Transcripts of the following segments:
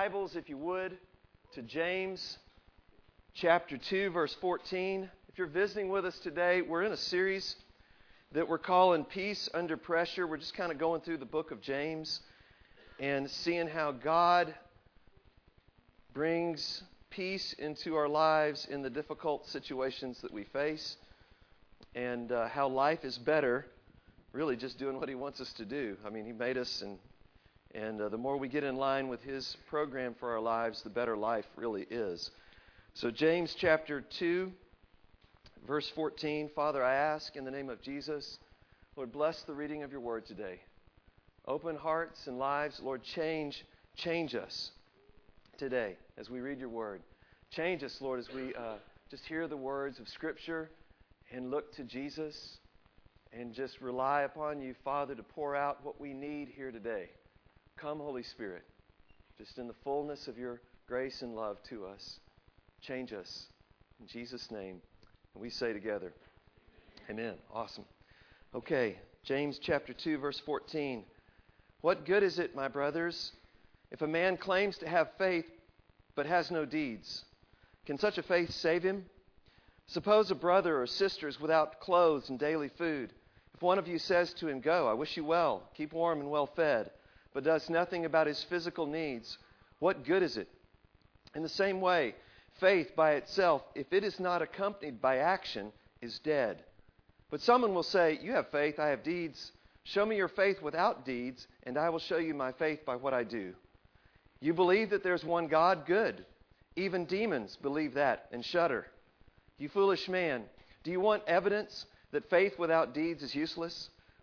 Bibles, if you would, to James chapter 2, verse 14. If you're visiting with us today, we're in a series that we're calling Peace Under Pressure. We're just kind of going through the book of James and seeing how God brings peace into our lives in the difficult situations that we face, and uh, how life is better really just doing what He wants us to do. I mean, He made us, and and uh, the more we get in line with His program for our lives, the better life really is. So, James chapter 2, verse 14 Father, I ask in the name of Jesus, Lord, bless the reading of your word today. Open hearts and lives. Lord, change, change us today as we read your word. Change us, Lord, as we uh, just hear the words of Scripture and look to Jesus and just rely upon you, Father, to pour out what we need here today. Come, Holy Spirit, just in the fullness of your grace and love to us. Change us. In Jesus' name. And we say together, Amen. Awesome. Okay, James chapter 2, verse 14. What good is it, my brothers, if a man claims to have faith but has no deeds? Can such a faith save him? Suppose a brother or sister is without clothes and daily food. If one of you says to him, Go, I wish you well, keep warm and well fed, but does nothing about his physical needs, what good is it? In the same way, faith by itself, if it is not accompanied by action, is dead. But someone will say, You have faith, I have deeds. Show me your faith without deeds, and I will show you my faith by what I do. You believe that there's one God? Good. Even demons believe that and shudder. You foolish man, do you want evidence that faith without deeds is useless?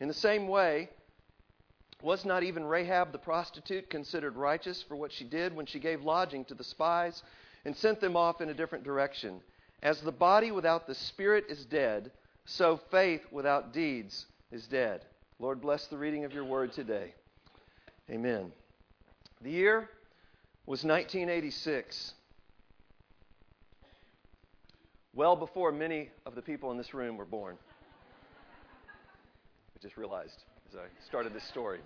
In the same way, was not even Rahab the prostitute considered righteous for what she did when she gave lodging to the spies and sent them off in a different direction? As the body without the spirit is dead, so faith without deeds is dead. Lord, bless the reading of your word today. Amen. The year was 1986. Well before many of the people in this room were born. I just realized as I started this story.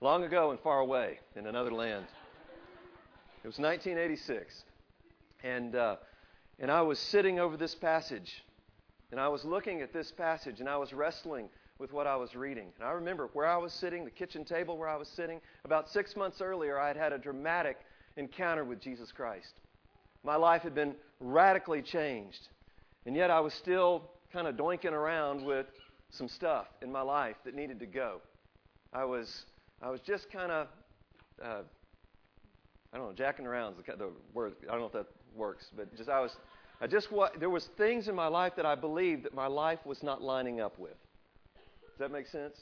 Long ago and far away in another land. It was 1986. And, uh, and I was sitting over this passage. And I was looking at this passage and I was wrestling with what I was reading. And I remember where I was sitting, the kitchen table where I was sitting. About six months earlier, I had had a dramatic encounter with Jesus Christ. My life had been radically changed. And yet I was still kind of doinking around with some stuff in my life that needed to go. I was, I was just kind of, uh, I don't know, jacking around is the, the word. I don't know if that works, but just I was, I just what there was things in my life that I believed that my life was not lining up with. Does that make sense?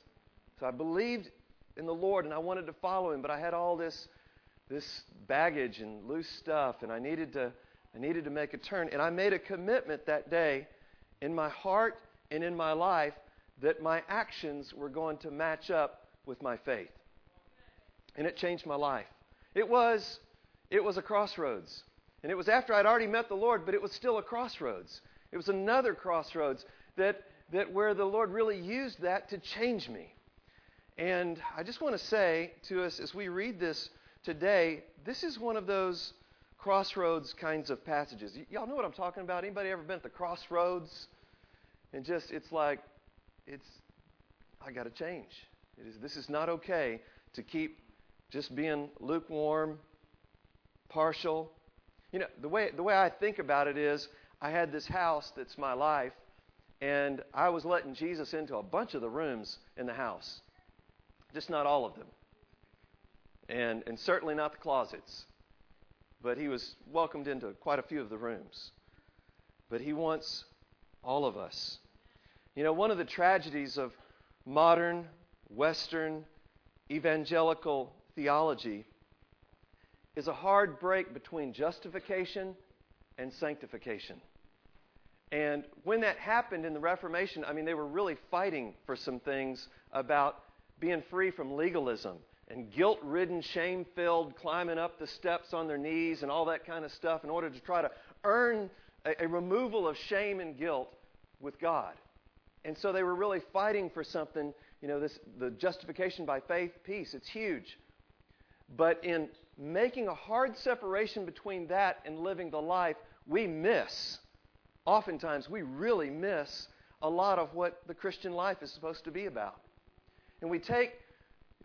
So I believed in the Lord and I wanted to follow Him, but I had all this, this baggage and loose stuff, and I needed to, I needed to make a turn. And I made a commitment that day in my heart and in my life that my actions were going to match up with my faith. And it changed my life. It was it was a crossroads. And it was after I'd already met the Lord, but it was still a crossroads. It was another crossroads that that where the Lord really used that to change me. And I just want to say to us as we read this today, this is one of those crossroads kinds of passages. Y- y'all know what I'm talking about? Anybody ever been at the crossroads? And just, it's like, it's, I got to change. This is not okay to keep just being lukewarm, partial. You know, the way, the way I think about it is I had this house that's my life, and I was letting Jesus into a bunch of the rooms in the house, just not all of them. And, and certainly not the closets. But he was welcomed into quite a few of the rooms. But he wants all of us. You know, one of the tragedies of modern, Western, evangelical theology is a hard break between justification and sanctification. And when that happened in the Reformation, I mean, they were really fighting for some things about being free from legalism and guilt ridden, shame filled, climbing up the steps on their knees and all that kind of stuff in order to try to earn a, a, removal of shame and guilt with God. And so they were really fighting for something, you know, this the justification by faith piece. It's huge. But in making a hard separation between that and living the life, we miss oftentimes we really miss a lot of what the Christian life is supposed to be about. And we take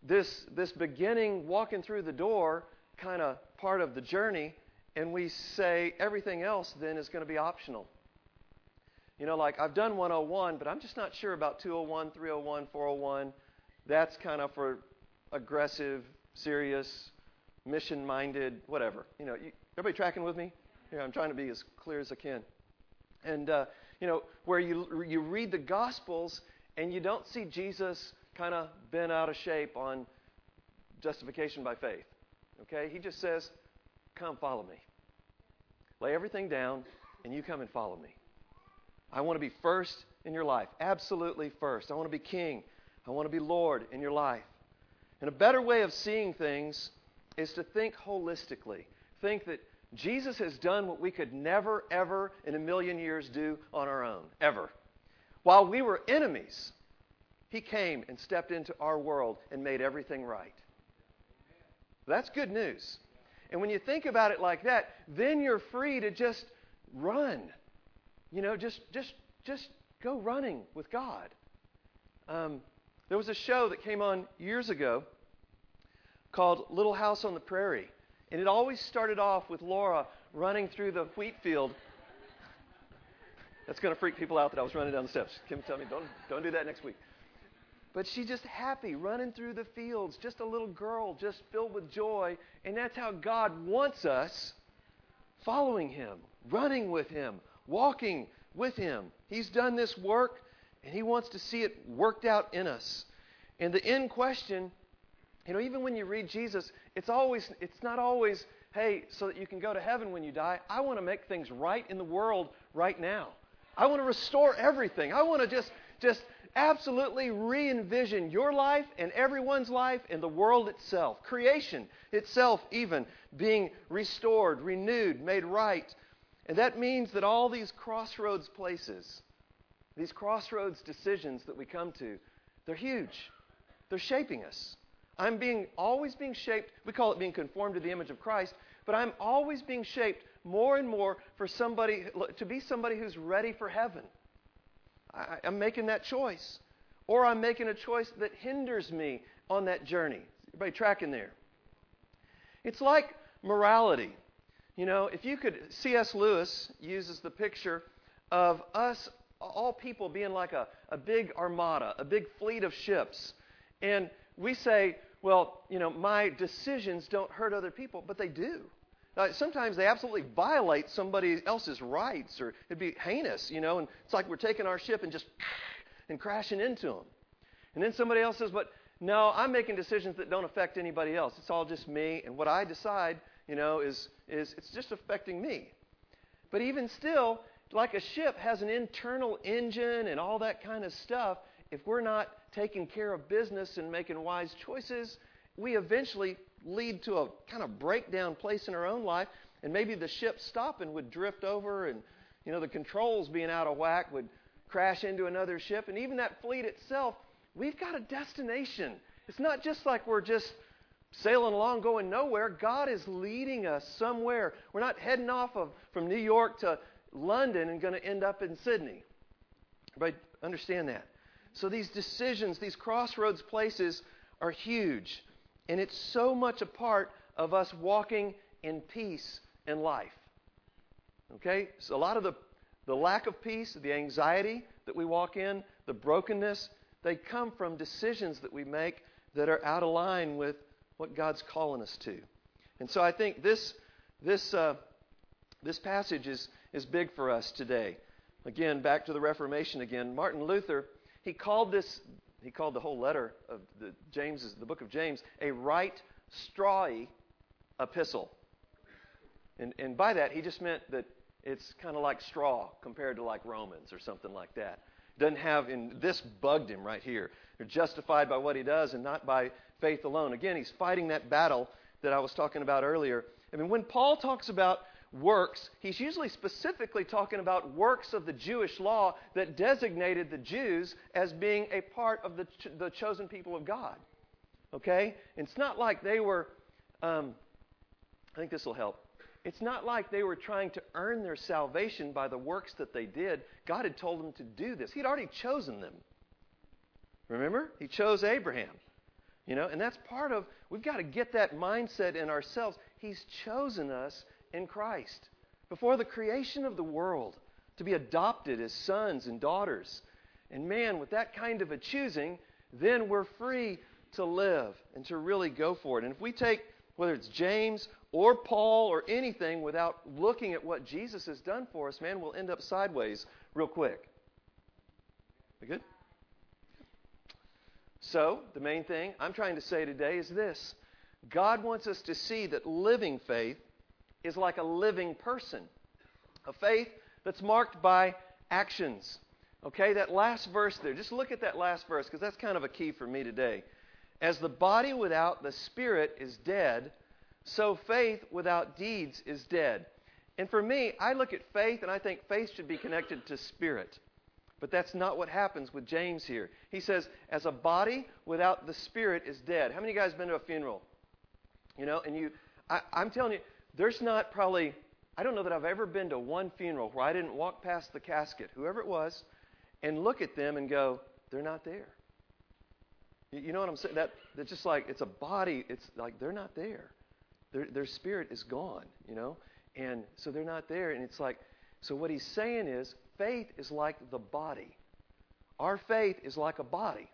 this, this beginning, walking through the door, kind of part of the journey, and we say everything else then is going to be optional. You know, like I've done 101, but I'm just not sure about 201, 301, 401. That's kind of for aggressive, serious, mission minded, whatever. You know, you, everybody tracking with me? Here, I'm trying to be as clear as I can. And, uh, you know, where you, you read the Gospels and you don't see Jesus kind of bent out of shape on justification by faith. Okay? He just says, Come follow me. Lay everything down and you come and follow me. I want to be first in your life. Absolutely first. I want to be king. I want to be Lord in your life. And a better way of seeing things is to think holistically. Think that Jesus has done what we could never, ever in a million years do on our own, ever. While we were enemies, He came and stepped into our world and made everything right. That's good news. And when you think about it like that, then you're free to just run. You know, just just just go running with God. Um, there was a show that came on years ago called Little House on the Prairie. And it always started off with Laura running through the wheat field. That's going to freak people out that I was running down the steps. Kim tell me, don't, don't do that next week. But she's just happy running through the fields, just a little girl, just filled with joy. And that's how God wants us following Him, running with Him, walking with Him. He's done this work, and He wants to see it worked out in us. And the end question you know, even when you read Jesus, it's always it's not always, hey, so that you can go to heaven when you die. I want to make things right in the world right now. I want to restore everything. I want to just just absolutely re-envision your life and everyone's life and the world itself. Creation itself even being restored, renewed, made right. And that means that all these crossroads places, these crossroads decisions that we come to, they're huge. They're shaping us. I'm being always being shaped. We call it being conformed to the image of Christ, but I'm always being shaped more and more for somebody to be somebody who's ready for heaven. I, I'm making that choice, or I'm making a choice that hinders me on that journey. Everybody tracking there? It's like morality. You know, if you could, C.S. Lewis uses the picture of us, all people, being like a, a big armada, a big fleet of ships. And we say, well, you know, my decisions don't hurt other people, but they do. Uh, sometimes they absolutely violate somebody else's rights, or it'd be heinous, you know, and it's like we're taking our ship and just and crashing into them. And then somebody else says, but no, I'm making decisions that don't affect anybody else. It's all just me, and what I decide, you know, is is it's just affecting me. But even still, like a ship has an internal engine and all that kind of stuff, if we're not taking care of business and making wise choices, we eventually lead to a kind of breakdown place in our own life, and maybe the ship stopping would drift over, and you know the controls being out of whack would crash into another ship, and even that fleet itself, we've got a destination. It's not just like we're just sailing along going nowhere. God is leading us somewhere. We're not heading off of from New York to London and going to end up in Sydney. Everybody understand that? So these decisions, these crossroads places are huge. And it's so much a part of us walking in peace in life. Okay? So a lot of the, the lack of peace, the anxiety that we walk in, the brokenness, they come from decisions that we make that are out of line with what God's calling us to. And so I think this, this, uh, this passage is, is big for us today. Again, back to the Reformation again. Martin Luther he called this, he called the whole letter of the James, the book of James, a right strawy epistle. And, and by that, he just meant that it's kind of like straw compared to like Romans or something like that. Doesn't have, and this bugged him right here. They're justified by what he does and not by faith alone. Again, he's fighting that battle that I was talking about earlier. I mean, when Paul talks about works, he's usually specifically talking about works of the Jewish law that designated the Jews as being a part of the, ch- the chosen people of God. Okay? It's not like they were, um, I think this will help. It's not like they were trying to earn their salvation by the works that they did. God had told them to do this. He'd already chosen them. Remember? He chose Abraham. You know, and that's part of, we've got to get that mindset in ourselves. He's chosen us in Christ before the creation of the world to be adopted as sons and daughters. And man, with that kind of a choosing, then we're free to live and to really go for it. And if we take whether it's James or Paul or anything without looking at what Jesus has done for us, man, we'll end up sideways real quick. We good? So, the main thing I'm trying to say today is this God wants us to see that living faith is like a living person, a faith that's marked by actions. Okay, that last verse there, just look at that last verse because that's kind of a key for me today. As the body without the spirit is dead, so faith without deeds is dead. And for me, I look at faith and I think faith should be connected to spirit. But that's not what happens with James here. He says, as a body without the spirit is dead. How many of you guys been to a funeral? You know, and you, I, I'm telling you, there's not probably, I don't know that I've ever been to one funeral where I didn't walk past the casket, whoever it was, and look at them and go, they're not there. You know what I'm saying? That, that's just like, it's a body, it's like they're not there. Their, their spirit is gone, you know? And so they're not there. And it's like, so what he's saying is, faith is like the body. Our faith is like a body.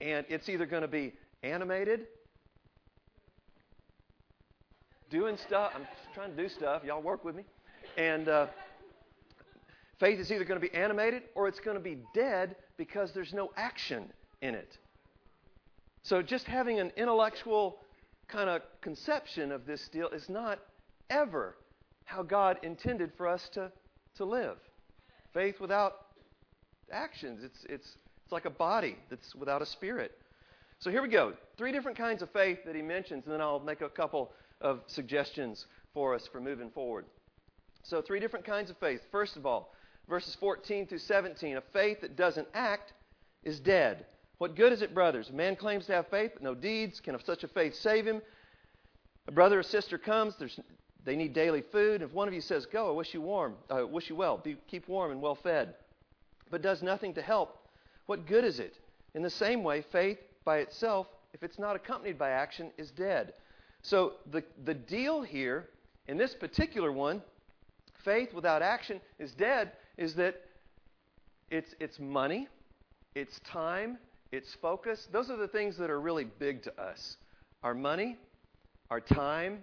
And it's either going to be animated, doing stuff. I'm trying to do stuff. Y'all work with me. And uh, faith is either going to be animated or it's going to be dead because there's no action in it. So just having an intellectual kind of conception of this deal is not ever how God intended for us to, to live. Faith without actions, it's, it's, it's like a body that's without a spirit. So here we go. Three different kinds of faith that he mentions, and then I'll make a couple of suggestions for us for moving forward. So, three different kinds of faith. First of all, verses 14 through 17 a faith that doesn't act is dead. What good is it, brothers? A man claims to have faith, but no deeds. Can such a faith save him? A brother or sister comes, they need daily food. If one of you says, Go, I wish you warm, I uh, wish you well, be, keep warm and well fed, but does nothing to help, what good is it? In the same way, faith by itself, if it's not accompanied by action, is dead. So the, the deal here, in this particular one, faith without action is dead, is that it's, it's money, it's time, it's focus. Those are the things that are really big to us our money, our time,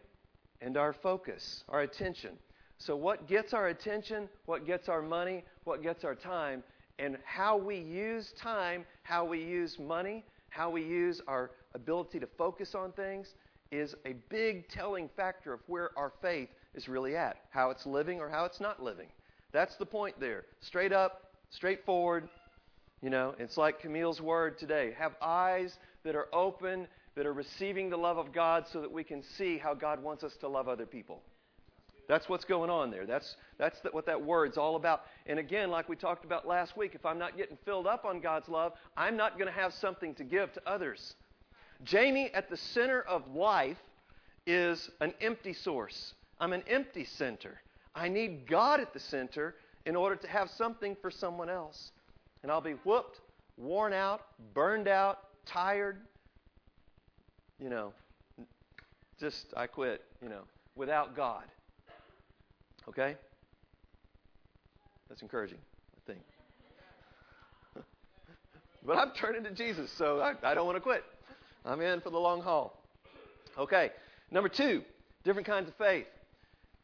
and our focus, our attention. So, what gets our attention, what gets our money, what gets our time, and how we use time, how we use money, how we use our ability to focus on things is a big telling factor of where our faith is really at, how it's living or how it's not living. That's the point there. Straight up, straightforward. You know, it's like Camille's word today. Have eyes that are open, that are receiving the love of God so that we can see how God wants us to love other people. That's what's going on there. That's, that's the, what that word's all about. And again, like we talked about last week, if I'm not getting filled up on God's love, I'm not going to have something to give to others. Jamie, at the center of life, is an empty source. I'm an empty center. I need God at the center in order to have something for someone else. And I'll be whooped, worn out, burned out, tired. You know, just I quit, you know, without God. Okay? That's encouraging, I think. but I'm turning to Jesus, so I, I don't want to quit. I'm in for the long haul. Okay, number two, different kinds of faith.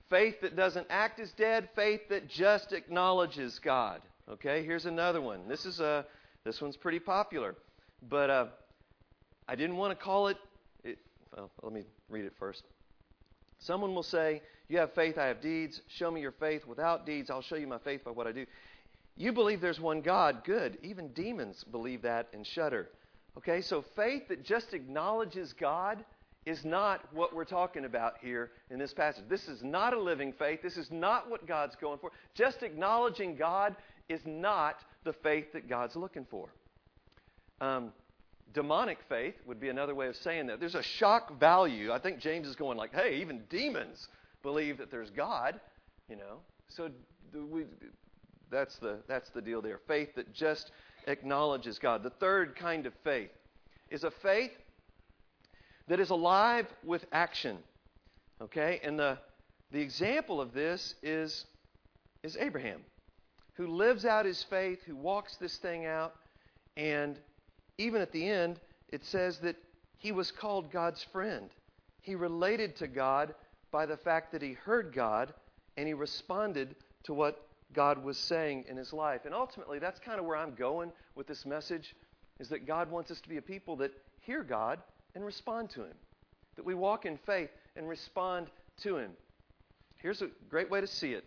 Faith that doesn't act as dead, faith that just acknowledges God. Okay, here's another one. This is a uh, this one's pretty popular, but uh, I didn't want to call it, it. Well, let me read it first. Someone will say, You have faith, I have deeds. Show me your faith. Without deeds, I'll show you my faith by what I do. You believe there's one God. Good. Even demons believe that and shudder. Okay, so faith that just acknowledges God is not what we're talking about here in this passage. This is not a living faith. This is not what God's going for. Just acknowledging God is not the faith that God's looking for. Um, demonic faith would be another way of saying that. There's a shock value. I think James is going like, hey, even demons believe that there's God, you know. So we, that's the that's the deal there. Faith that just acknowledges God. The third kind of faith is a faith that is alive with action. Okay? And the the example of this is is Abraham, who lives out his faith, who walks this thing out, and even at the end, it says that he was called God's friend. He related to God by the fact that he heard God and he responded to what God was saying in his life. And ultimately, that's kind of where I'm going with this message is that God wants us to be a people that hear God and respond to him. That we walk in faith and respond to him. Here's a great way to see it.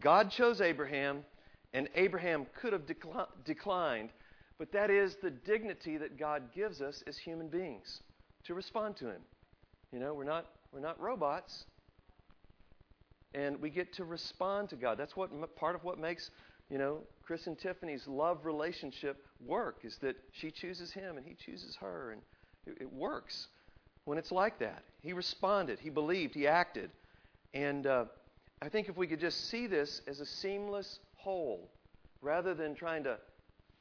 God chose Abraham, and Abraham could have decli- declined but that is the dignity that God gives us as human beings to respond to Him. You know, we're not, we're not robots. And we get to respond to God. That's what part of what makes, you know, Chris and Tiffany's love relationship work is that she chooses him and he chooses her. And it, it works when it's like that. He responded, he believed, he acted. And uh, I think if we could just see this as a seamless whole rather than trying to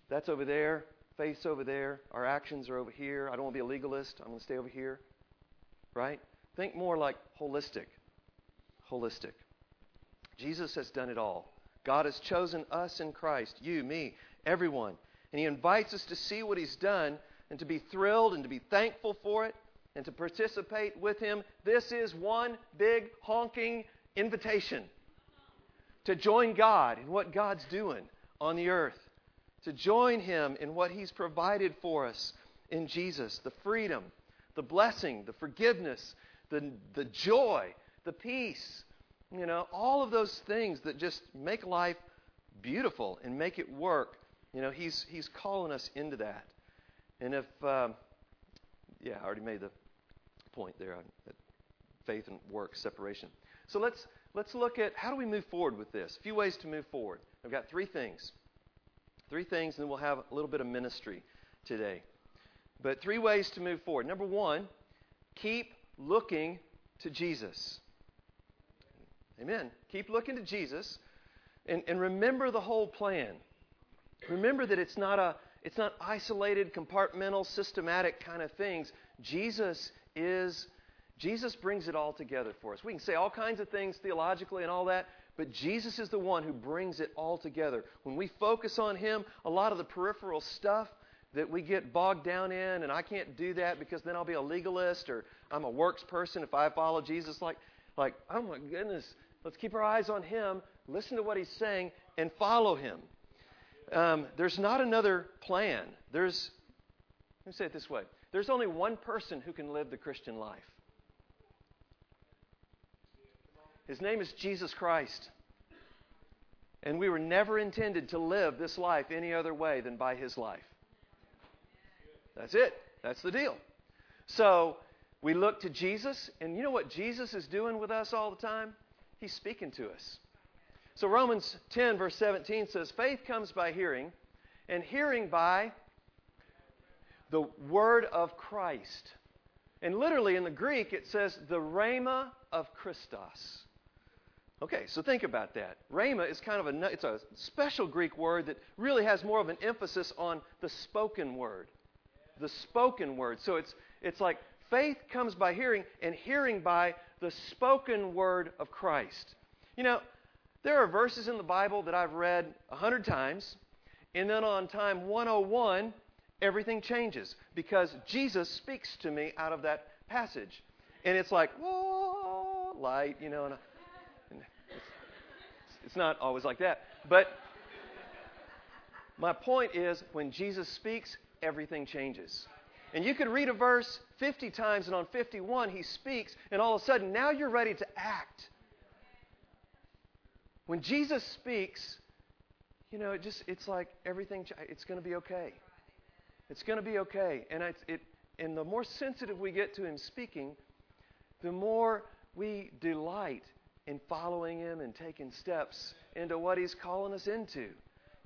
that's over there. Faith's over there. Our actions are over here. I don't want to be a legalist. I'm going to stay over here. Right? Think more like holistic. Holistic. Jesus has done it all. God has chosen us in Christ, you, me, everyone. And He invites us to see what He's done and to be thrilled and to be thankful for it and to participate with Him. This is one big honking invitation to join God in what God's doing on the earth to join Him in what He's provided for us in Jesus the freedom, the blessing, the forgiveness, the, the joy, the peace. You know, all of those things that just make life beautiful and make it work. You know, He's, he's calling us into that. And if, um, yeah, I already made the point there on faith and work separation. So let's, let's look at how do we move forward with this? A few ways to move forward. I've got three things. Three things, and we'll have a little bit of ministry today. But three ways to move forward. Number one, keep looking to Jesus. Amen. Keep looking to Jesus and, and remember the whole plan. Remember that it's not a it's not isolated, compartmental, systematic kind of things. Jesus is Jesus brings it all together for us. We can say all kinds of things theologically and all that, but Jesus is the one who brings it all together. When we focus on Him, a lot of the peripheral stuff that we get bogged down in, and I can't do that because then I'll be a legalist or I'm a works person if I follow Jesus. Like, like oh my goodness, let's keep our eyes on Him, listen to what He's saying, and follow Him. Um, there's not another plan. There's, let me say it this way there's only one person who can live the Christian life. His name is Jesus Christ. And we were never intended to live this life any other way than by His life. That's it. That's the deal. So we look to Jesus, and you know what Jesus is doing with us all the time? He's speaking to us. So Romans 10, verse 17 says, Faith comes by hearing, and hearing by the word of Christ. And literally in the Greek, it says the rhema of Christos. Okay, so think about that. Rhema is kind of a it's a special Greek word that really has more of an emphasis on the spoken word. The spoken word. So it's it's like faith comes by hearing and hearing by the spoken word of Christ. You know, there are verses in the Bible that I've read a hundred times, and then on time 101, everything changes because Jesus speaks to me out of that passage. And it's like, whoa, light, you know, and it's not always like that. But my point is when Jesus speaks, everything changes. And you could read a verse 50 times, and on 51, he speaks, and all of a sudden, now you're ready to act. When Jesus speaks, you know, it just it's like everything it's going to be okay. It's going to be okay. And it's, it and the more sensitive we get to him speaking, the more we delight in following him and taking steps into what he's calling us into.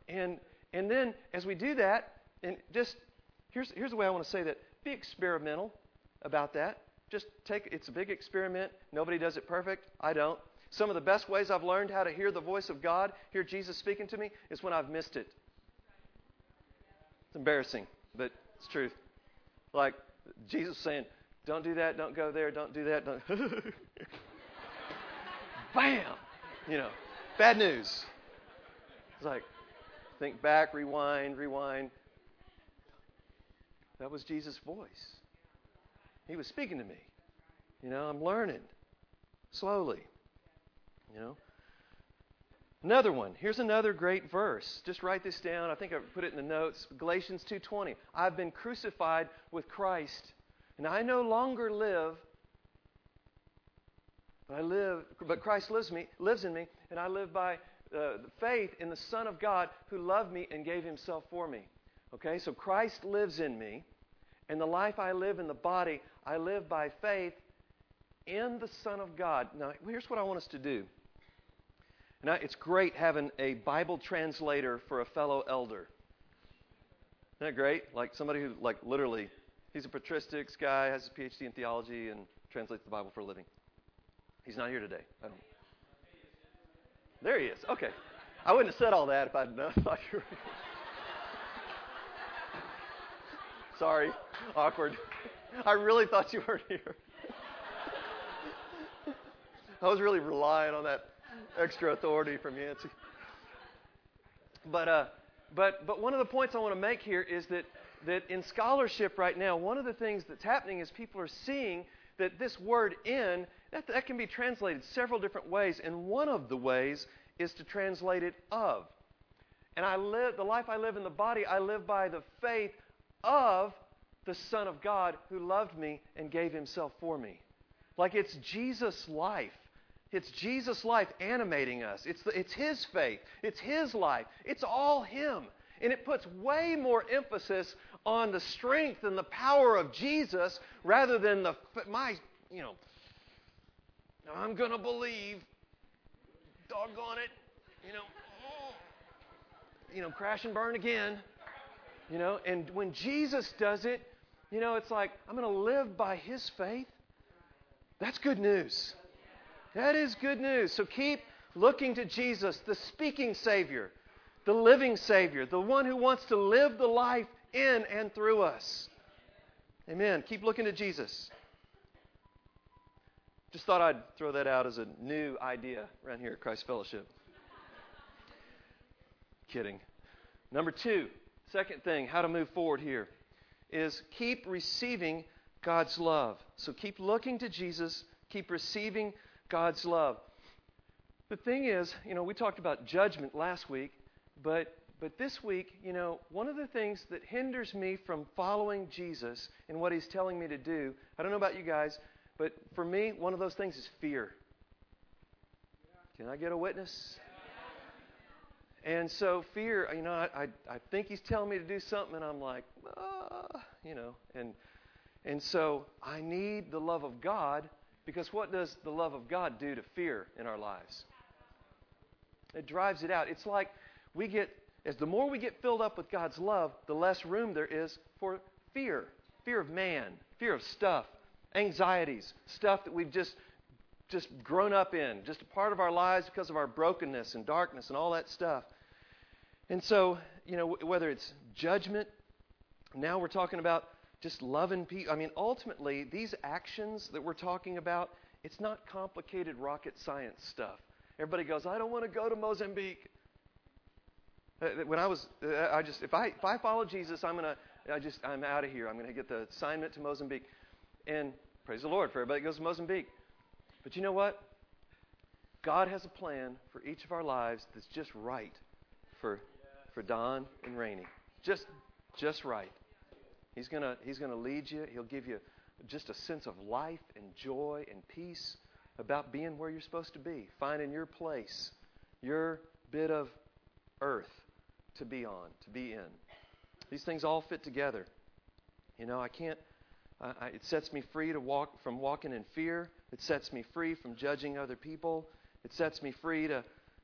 And and then as we do that, and just here's here's the way I want to say that be experimental about that. Just take it's a big experiment. Nobody does it perfect. I don't. Some of the best ways I've learned how to hear the voice of God, hear Jesus speaking to me, is when I've missed it. It's embarrassing, but it's truth. Like Jesus saying, don't do that, don't go there, don't do that, don't. Bam! You know, bad news. It's like, think back, rewind, rewind. That was Jesus' voice. He was speaking to me. You know, I'm learning slowly. You know? Another one. Here's another great verse. Just write this down. I think I put it in the notes. Galatians 2:20. I've been crucified with Christ, and I no longer live, but I live but Christ lives me lives in me, and I live by uh, faith in the Son of God who loved me and gave himself for me. Okay? So Christ lives in me, and the life I live in the body, I live by faith in the Son of God. Now, here's what I want us to do. And it's great having a Bible translator for a fellow elder. Isn't that great? Like somebody who, like, literally, he's a patristics guy, has a PhD in theology, and translates the Bible for a living. He's not here today. I don't. There he is. Okay. I wouldn't have said all that if I'd known. Thought you were. Sorry. Awkward. I really thought you weren't here. I was really relying on that extra authority from Yancey. But, uh, but, but one of the points I want to make here is that, that in scholarship right now, one of the things that's happening is people are seeing that this word in, that, that can be translated several different ways. And one of the ways is to translate it of. And I live, the life I live in the body, I live by the faith of the Son of God who loved me and gave himself for me. Like it's Jesus' life it's Jesus' life animating us. It's, the, it's His faith. It's His life. It's all Him. And it puts way more emphasis on the strength and the power of Jesus rather than the, my, you know, I'm going to believe, doggone it, you know, oh, you know, crash and burn again, you know. And when Jesus does it, you know, it's like, I'm going to live by His faith. That's good news. That is good news. So keep looking to Jesus, the speaking Savior, the living Savior, the one who wants to live the life in and through us. Amen. Keep looking to Jesus. Just thought I'd throw that out as a new idea around here at Christ Fellowship. Kidding. Number two, second thing, how to move forward here, is keep receiving God's love. So keep looking to Jesus, keep receiving God's love. The thing is, you know, we talked about judgment last week, but but this week, you know, one of the things that hinders me from following Jesus and what he's telling me to do, I don't know about you guys, but for me, one of those things is fear. Can I get a witness? And so fear, you know, I, I, I think he's telling me to do something, and I'm like, ah, you know, and and so I need the love of God because what does the love of God do to fear in our lives? It drives it out. It's like we get, as the more we get filled up with God's love, the less room there is for fear fear of man, fear of stuff, anxieties, stuff that we've just just grown up in, just a part of our lives because of our brokenness and darkness and all that stuff. And so, you know, whether it's judgment, now we're talking about just loving people. I mean, ultimately, these actions that we're talking about, it's not complicated rocket science stuff. Everybody goes, I don't want to go to Mozambique. Uh, when I was, uh, I just, if I, if I follow Jesus, I'm going to, I just, I'm out of here. I'm going to get the assignment to Mozambique. And praise the Lord for everybody goes to Mozambique. But you know what? God has a plan for each of our lives that's just right for, for Don and Rainey. Just, just right. He's going he's going to lead you. He'll give you just a sense of life and joy and peace about being where you're supposed to be, finding your place, your bit of earth to be on, to be in. These things all fit together. You know, I can't. I, it sets me free to walk from walking in fear. It sets me free from judging other people. It sets me free to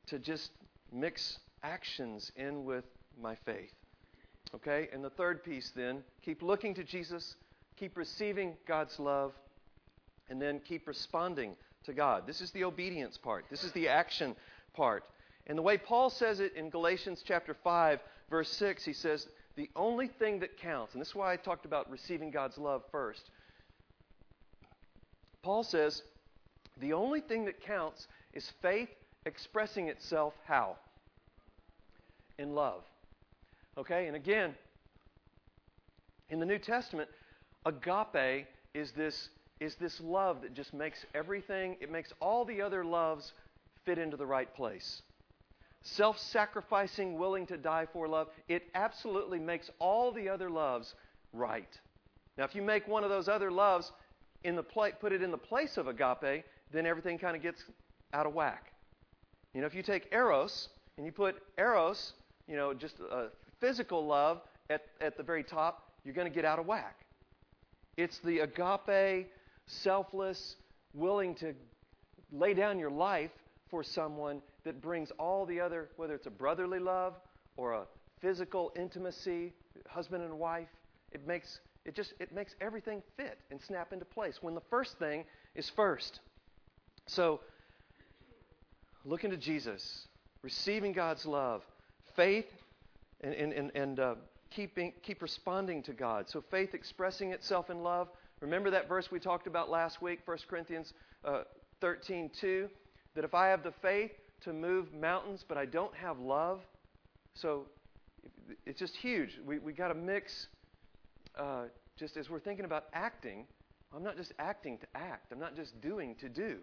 to just mix actions in with my faith. Okay? And the third piece then, keep looking to Jesus, keep receiving God's love, and then keep responding to God. This is the obedience part. This is the action part. And the way Paul says it in Galatians chapter 5, verse 6, he says, the only thing that counts, and this is why I talked about receiving God's love first. Paul says, the only thing that counts is faith expressing itself how? In love. Okay? And again, in the New Testament, agape is this is this love that just makes everything, it makes all the other loves fit into the right place. Self sacrificing, willing to die for love, it absolutely makes all the other loves right. Now, if you make one of those other loves in the pla- put it in the place of agape, then everything kind of gets out of whack. You know, if you take eros and you put eros, you know, just a physical love at, at the very top, you're going to get out of whack. It's the agape, selfless, willing to lay down your life for someone that brings all the other, whether it's a brotherly love or a physical intimacy, husband and wife, it makes it just it makes everything fit and snap into place when the first thing is first. So looking to Jesus, receiving God's love, faith, and, and, and, and uh, keeping, keep responding to God. So faith expressing itself in love. Remember that verse we talked about last week, 1 Corinthians uh, 13 2, that if I have the faith to move mountains, but I don't have love, so it's just huge. We we got to mix. Uh, just as we're thinking about acting, I'm not just acting to act. I'm not just doing to do.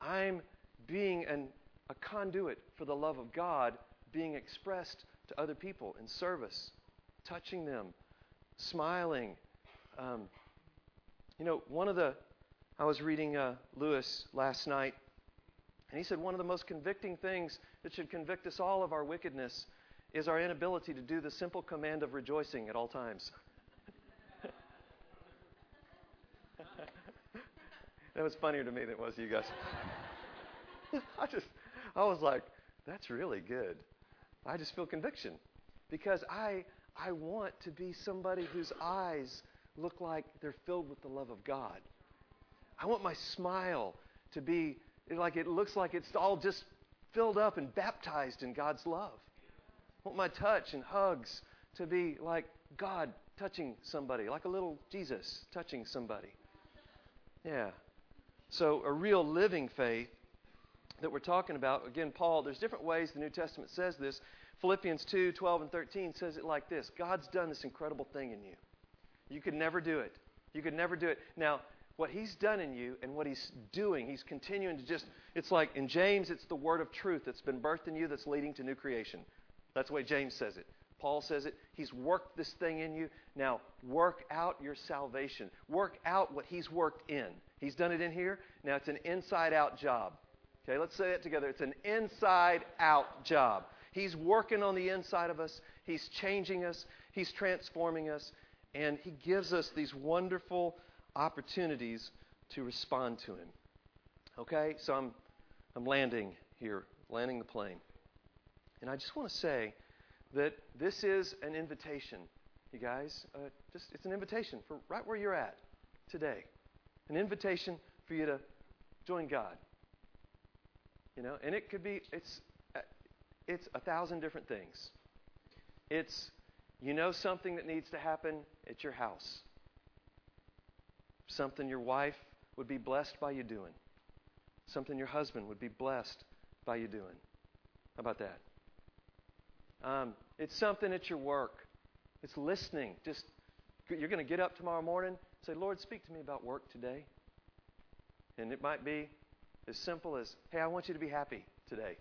I'm being an a conduit for the love of God being expressed to other people in service, touching them, smiling. Um, you know, one of the, I was reading uh, Lewis last night, and he said one of the most convicting things that should convict us all of our wickedness is our inability to do the simple command of rejoicing at all times. that was funnier to me than it was to you guys. I just, I was like, that's really good. I just feel conviction because I I want to be somebody whose eyes look like they're filled with the love of God. I want my smile to be like it looks like it's all just filled up and baptized in God's love. I want my touch and hugs to be like God touching somebody, like a little Jesus touching somebody. Yeah. So a real living faith that we're talking about, again, Paul, there's different ways the New Testament says this. Philippians 2 12 and 13 says it like this God's done this incredible thing in you. You could never do it. You could never do it. Now, what He's done in you and what He's doing, He's continuing to just, it's like in James, it's the word of truth that's been birthed in you that's leading to new creation. That's the way James says it. Paul says it. He's worked this thing in you. Now, work out your salvation. Work out what He's worked in. He's done it in here. Now, it's an inside out job. Okay, let's say it together. It's an inside out job. He's working on the inside of us, He's changing us, He's transforming us, and He gives us these wonderful opportunities to respond to Him. Okay, so I'm, I'm landing here, landing the plane. And I just want to say that this is an invitation, you guys. Uh, just It's an invitation for right where you're at today. An invitation for you to join God you know, and it could be it's uh, it's a thousand different things. It's you know something that needs to happen at your house. Something your wife would be blessed by you doing. Something your husband would be blessed by you doing. How about that? Um, it's something at your work. It's listening. Just you're going to get up tomorrow morning, and say, "Lord, speak to me about work today." And it might be as simple as, hey, I want you to be happy today.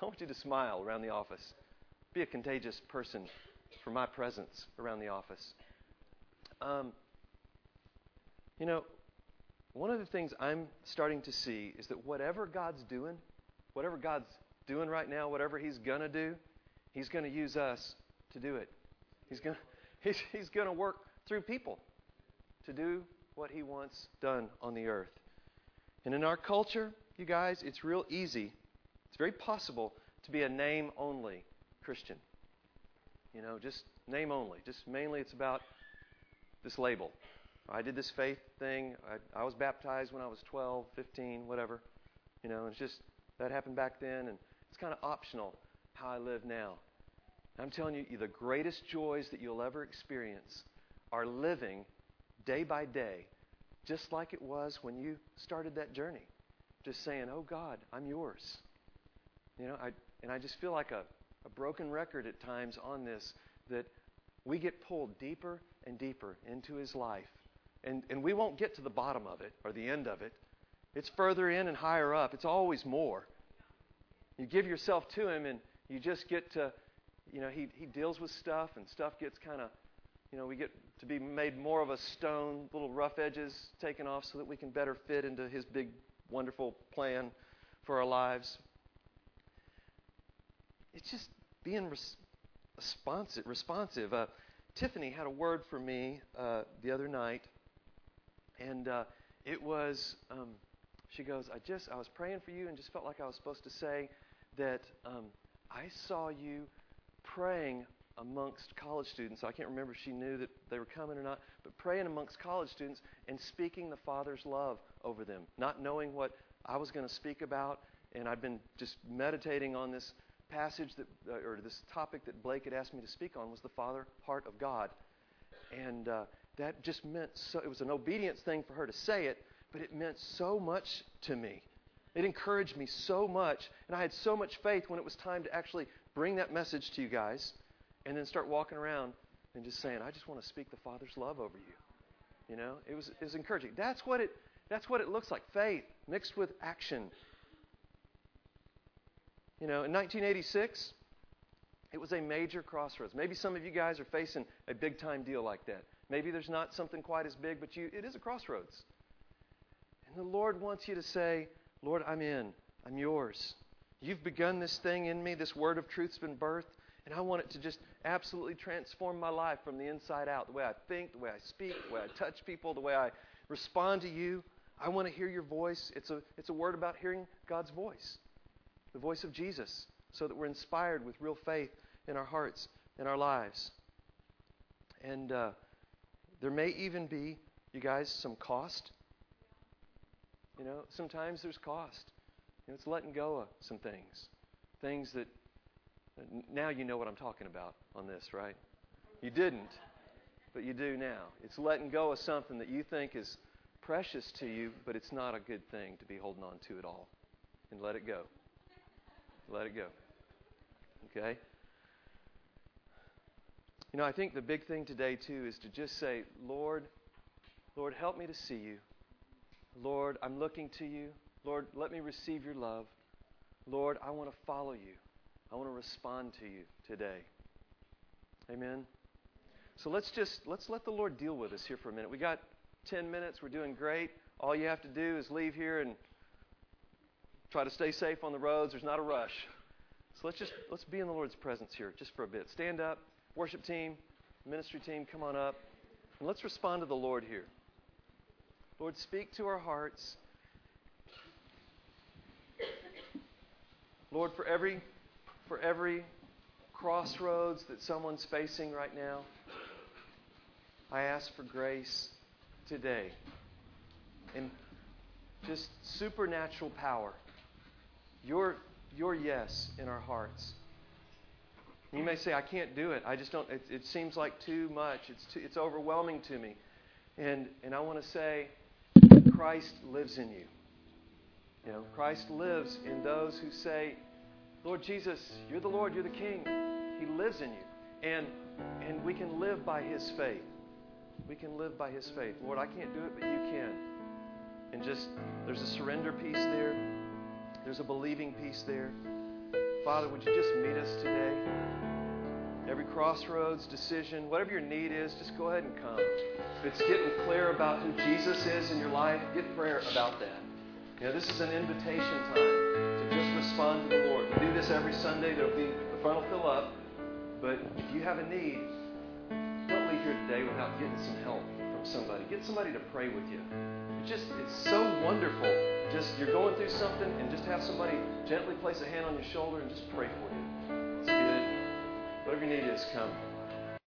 I want you to smile around the office. Be a contagious person for my presence around the office. Um, you know, one of the things I'm starting to see is that whatever God's doing, whatever God's doing right now, whatever He's going to do, He's going to use us to do it. He's going he's, he's to work through people to do what He wants done on the earth. And in our culture, you guys, it's real easy. It's very possible to be a name only Christian. You know, just name only. Just mainly it's about this label. I did this faith thing. I, I was baptized when I was 12, 15, whatever. You know, it's just that happened back then, and it's kind of optional how I live now. I'm telling you, the greatest joys that you'll ever experience are living day by day, just like it was when you started that journey. Just saying, "Oh God, I'm yours." You know, I and I just feel like a, a broken record at times on this that we get pulled deeper and deeper into His life and, and we won't get to the bottom of it or the end of it. It's further in and higher up. It's always more. You give yourself to Him, and you just get to, you know, He, he deals with stuff, and stuff gets kind of, you know, we get to be made more of a stone, little rough edges taken off so that we can better fit into His big, wonderful plan for our lives. It's just being res- responsive. responsive. Uh, Tiffany had a word for me uh, the other night and uh, it was, um, she goes, I just, I was praying for you and just felt like I was supposed to say that um, I saw you praying amongst college students. I can't remember if she knew that they were coming or not, but praying amongst college students and speaking the Father's love over them, not knowing what I was going to speak about. And I've been just meditating on this passage that, uh, or this topic that Blake had asked me to speak on was the Father heart of God. And uh, that just meant so, it was an obedience thing for her to say it, but it meant so much to me. It encouraged me so much, and I had so much faith when it was time to actually bring that message to you guys and then start walking around and just saying, I just want to speak the Father's love over you. You know, it was, it was encouraging. That's what it, that's what it looks like faith mixed with action. You know, in 1986, it was a major crossroads. Maybe some of you guys are facing a big time deal like that. Maybe there's not something quite as big, but you, it is a crossroads. And the Lord wants you to say, Lord, I'm in. I'm yours. You've begun this thing in me. This word of truth's been birthed. And I want it to just absolutely transform my life from the inside out. The way I think, the way I speak, the way I touch people, the way I respond to you. I want to hear your voice. It's a, it's a word about hearing God's voice, the voice of Jesus, so that we're inspired with real faith in our hearts and our lives. And uh, there may even be, you guys, some cost. You know, sometimes there's cost. You know, it's letting go of some things. Things that, now you know what I'm talking about on this, right? You didn't, but you do now. It's letting go of something that you think is precious to you, but it's not a good thing to be holding on to at all. And let it go. Let it go. Okay? You know, I think the big thing today, too, is to just say, Lord, Lord, help me to see you. Lord, I'm looking to you. Lord, let me receive your love. Lord, I want to follow you. I want to respond to you today. Amen. So let's just let's let the Lord deal with us here for a minute. We got 10 minutes. We're doing great. All you have to do is leave here and try to stay safe on the roads. There's not a rush. So let's just let's be in the Lord's presence here just for a bit. Stand up. Worship team, ministry team, come on up. And let's respond to the Lord here. Lord, speak to our hearts. Lord, for every for every crossroads that someone's facing right now, I ask for grace today. And just supernatural power. Your your yes in our hearts. You may say, I can't do it. I just don't, it, it seems like too much. It's, too, it's overwhelming to me. And, and I want to say, Christ lives in you. You know, Christ lives in those who say, Lord Jesus, you're the Lord, you're the King. He lives in you. And, and we can live by His faith. We can live by His faith. Lord, I can't do it, but you can. And just, there's a surrender piece there, there's a believing piece there. Father, would you just meet us today? every crossroads, decision, whatever your need is, just go ahead and come. If it's getting clear about who Jesus is in your life, get prayer about that. You know, this is an invitation time to just respond to the Lord. We do this every Sunday. There'll be the front will fill up. But if you have a need, don't leave here today without getting some help from somebody. Get somebody to pray with you. It's just it's so wonderful. Just you're going through something and just have somebody gently place a hand on your shoulder and just pray for you. It's good. Whatever your need is, come.